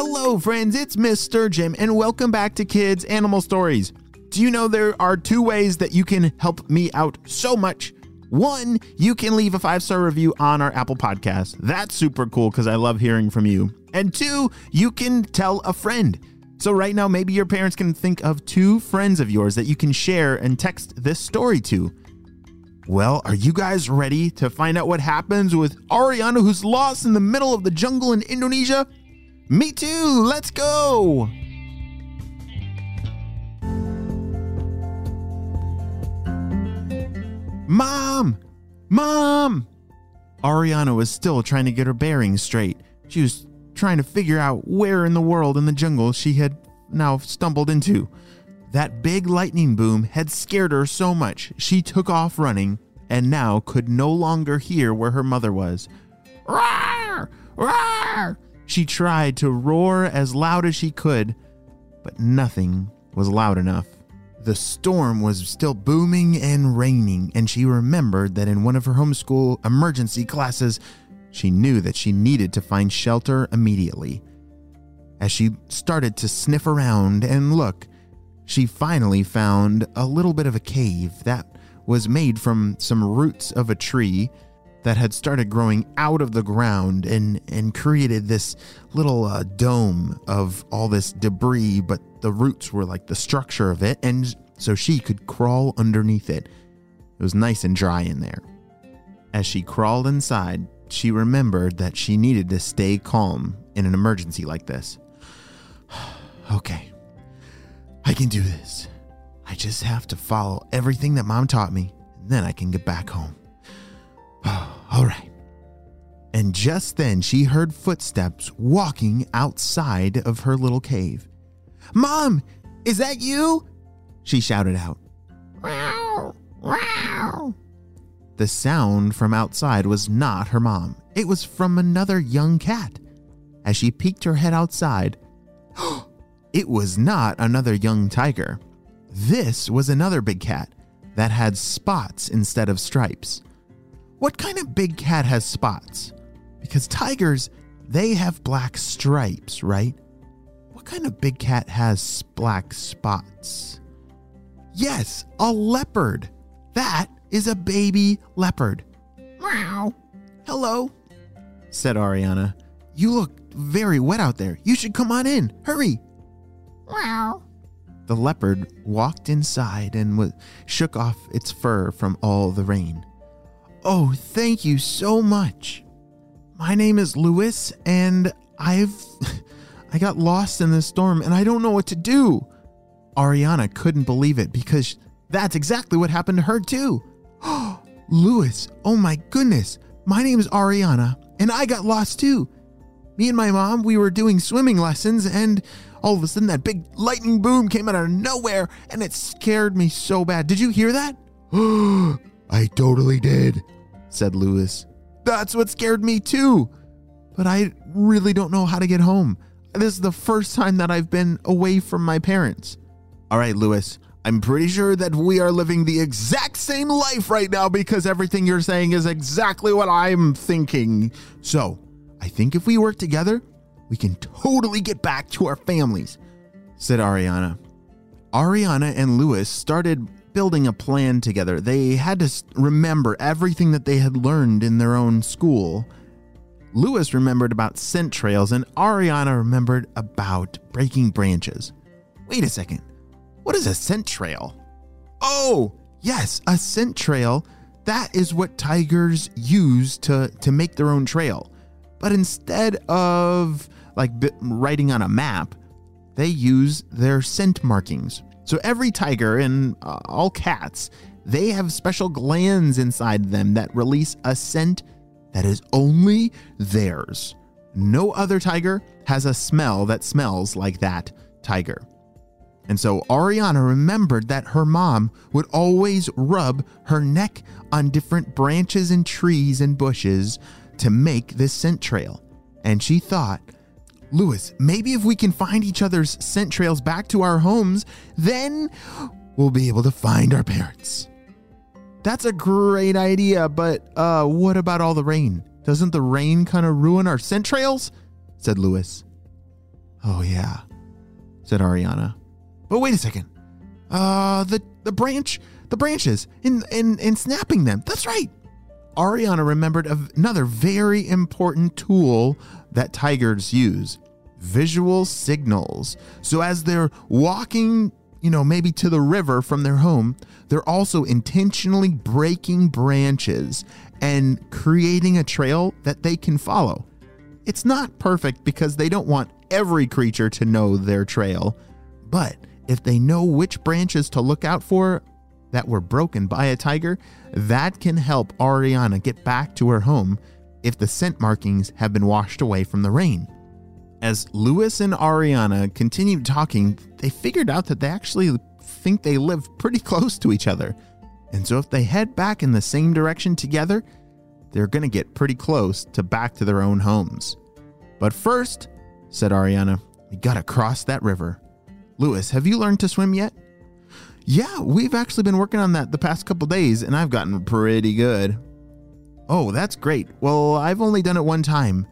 Hello, friends, it's Mr. Jim, and welcome back to Kids Animal Stories. Do you know there are two ways that you can help me out so much? One, you can leave a five star review on our Apple podcast. That's super cool because I love hearing from you. And two, you can tell a friend. So, right now, maybe your parents can think of two friends of yours that you can share and text this story to. Well, are you guys ready to find out what happens with Ariana, who's lost in the middle of the jungle in Indonesia? Me too, let's go! Mom! Mom! Ariana was still trying to get her bearings straight. She was trying to figure out where in the world in the jungle she had now stumbled into. That big lightning boom had scared her so much she took off running and now could no longer hear where her mother was. Roar! Roar! She tried to roar as loud as she could, but nothing was loud enough. The storm was still booming and raining, and she remembered that in one of her homeschool emergency classes, she knew that she needed to find shelter immediately. As she started to sniff around and look, she finally found a little bit of a cave that was made from some roots of a tree that had started growing out of the ground and, and created this little uh, dome of all this debris, but the roots were like the structure of it, and so she could crawl underneath it. It was nice and dry in there. As she crawled inside, she remembered that she needed to stay calm in an emergency like this. okay, I can do this. I just have to follow everything that mom taught me, and then I can get back home. All right. And just then she heard footsteps walking outside of her little cave. Mom, is that you? She shouted out. Wow, wow. The sound from outside was not her mom, it was from another young cat. As she peeked her head outside, it was not another young tiger. This was another big cat that had spots instead of stripes. What kind of big cat has spots? Because tigers, they have black stripes, right? What kind of big cat has black spots? Yes, a leopard. That is a baby leopard. Meow. Hello, said Ariana. You look very wet out there. You should come on in. Hurry. Meow. The leopard walked inside and shook off its fur from all the rain. Oh, thank you so much. My name is Lewis, and I've. I got lost in the storm and I don't know what to do. Ariana couldn't believe it because that's exactly what happened to her, too. Oh, Lewis, oh my goodness. My name is Ariana, and I got lost too. Me and my mom, we were doing swimming lessons, and all of a sudden that big lightning boom came out of nowhere, and it scared me so bad. Did you hear that? I totally did, said Lewis. That's what scared me too. But I really don't know how to get home. This is the first time that I've been away from my parents. All right, Lewis, I'm pretty sure that we are living the exact same life right now because everything you're saying is exactly what I'm thinking. So, I think if we work together, we can totally get back to our families, said Ariana. Ariana and Lewis started building a plan together. They had to remember everything that they had learned in their own school. Lewis remembered about scent trails, and Ariana remembered about breaking branches. Wait a second. What is a scent trail? Oh, yes, a scent trail. That is what tigers use to, to make their own trail. But instead of like writing on a map, they use their scent markings. So every tiger and uh, all cats, they have special glands inside them that release a scent that is only theirs. No other tiger has a smell that smells like that tiger. And so Ariana remembered that her mom would always rub her neck on different branches and trees and bushes to make this scent trail. And she thought, Lewis, maybe if we can find each other's scent trails back to our homes, then we'll be able to find our parents. That's a great idea, but uh, what about all the rain? Doesn't the rain kind of ruin our scent trails? said Lewis. Oh, yeah, said Ariana. But wait a second. Uh, the, the branch, the branches, and, and, and snapping them. That's right. Ariana remembered another very important tool that tigers use visual signals. So as they're walking, you know, maybe to the river from their home, they're also intentionally breaking branches and creating a trail that they can follow. It's not perfect because they don't want every creature to know their trail, but if they know which branches to look out for that were broken by a tiger, that can help Ariana get back to her home if the scent markings have been washed away from the rain. As Lewis and Ariana continued talking, they figured out that they actually think they live pretty close to each other. And so if they head back in the same direction together, they're going to get pretty close to back to their own homes. But first, said Ariana, we gotta cross that river. Lewis, have you learned to swim yet? Yeah, we've actually been working on that the past couple days, and I've gotten pretty good. Oh, that's great. Well, I've only done it one time,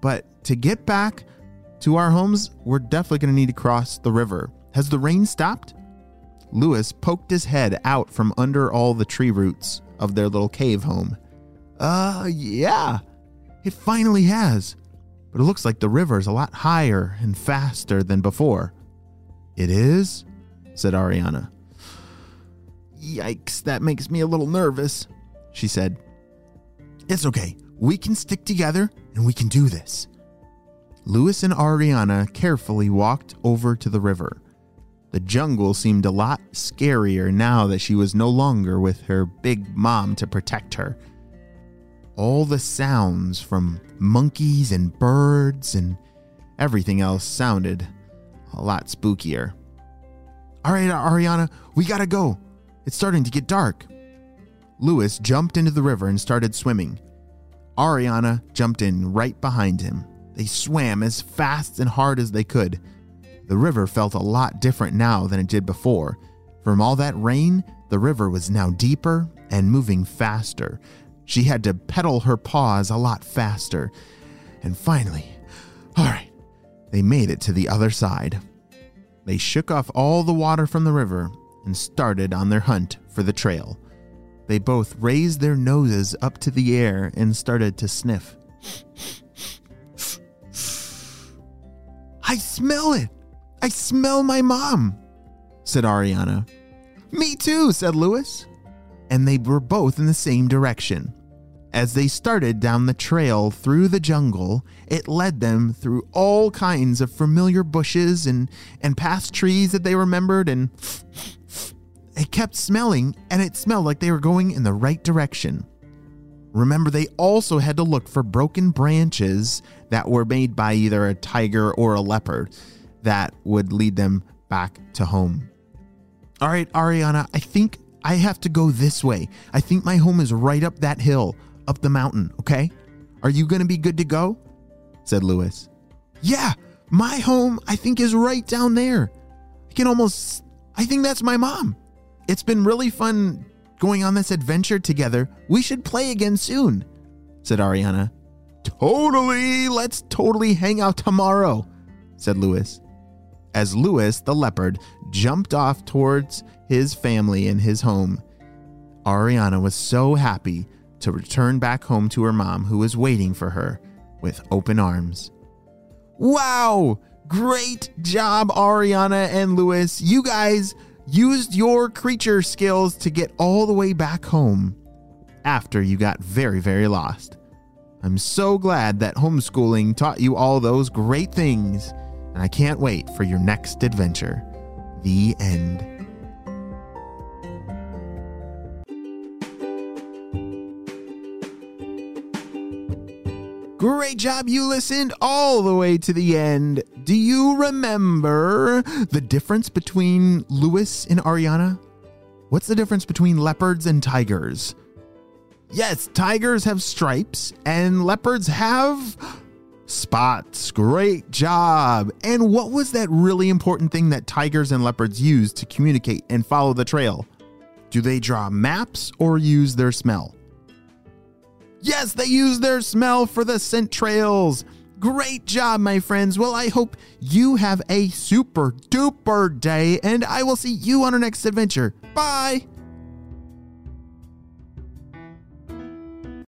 but to get back to our homes, we're definitely going to need to cross the river. Has the rain stopped? Lewis poked his head out from under all the tree roots of their little cave home. Uh, yeah, it finally has. But it looks like the river is a lot higher and faster than before. It is? said Ariana. Yikes, that makes me a little nervous, she said. It's okay. We can stick together and we can do this. Lewis and Ariana carefully walked over to the river. The jungle seemed a lot scarier now that she was no longer with her big mom to protect her. All the sounds from monkeys and birds and everything else sounded a lot spookier. All right, Ariana, we gotta go. It's starting to get dark. Lewis jumped into the river and started swimming. Ariana jumped in right behind him. They swam as fast and hard as they could. The river felt a lot different now than it did before. From all that rain, the river was now deeper and moving faster. She had to pedal her paws a lot faster. And finally, all right, they made it to the other side. They shook off all the water from the river and started on their hunt for the trail. They both raised their noses up to the air and started to sniff. I smell it! I smell my mom, said Ariana. Me too, said Lewis. And they were both in the same direction. As they started down the trail through the jungle, it led them through all kinds of familiar bushes and, and past trees that they remembered, and it kept smelling, and it smelled like they were going in the right direction. Remember, they also had to look for broken branches that were made by either a tiger or a leopard that would lead them back to home. All right, Ariana, I think I have to go this way. I think my home is right up that hill, up the mountain, okay? Are you to be good to go? said Lewis. Yeah, my home, I think, is right down there. I can almost, I think that's my mom. It's been really fun going on this adventure together. We should play again soon, said Ariana. Totally, let's totally hang out tomorrow, said Lewis. As Lewis, the leopard, jumped off towards his family and his home, Ariana was so happy to return back home to her mom, who was waiting for her with open arms. Wow! Great job, Ariana and Lewis. You guys used your creature skills to get all the way back home after you got very, very lost. I'm so glad that homeschooling taught you all those great things, and I can't wait for your next adventure. The end. Great job, you listened all the way to the end. Do you remember the difference between Lewis and Ariana? What's the difference between leopards and tigers? Yes, tigers have stripes and leopards have spots. Great job. And what was that really important thing that tigers and leopards use to communicate and follow the trail? Do they draw maps or use their smell? Yes, they use their smell for the scent trails. Great job, my friends. Well, I hope you have a super duper day, and I will see you on our next adventure. Bye.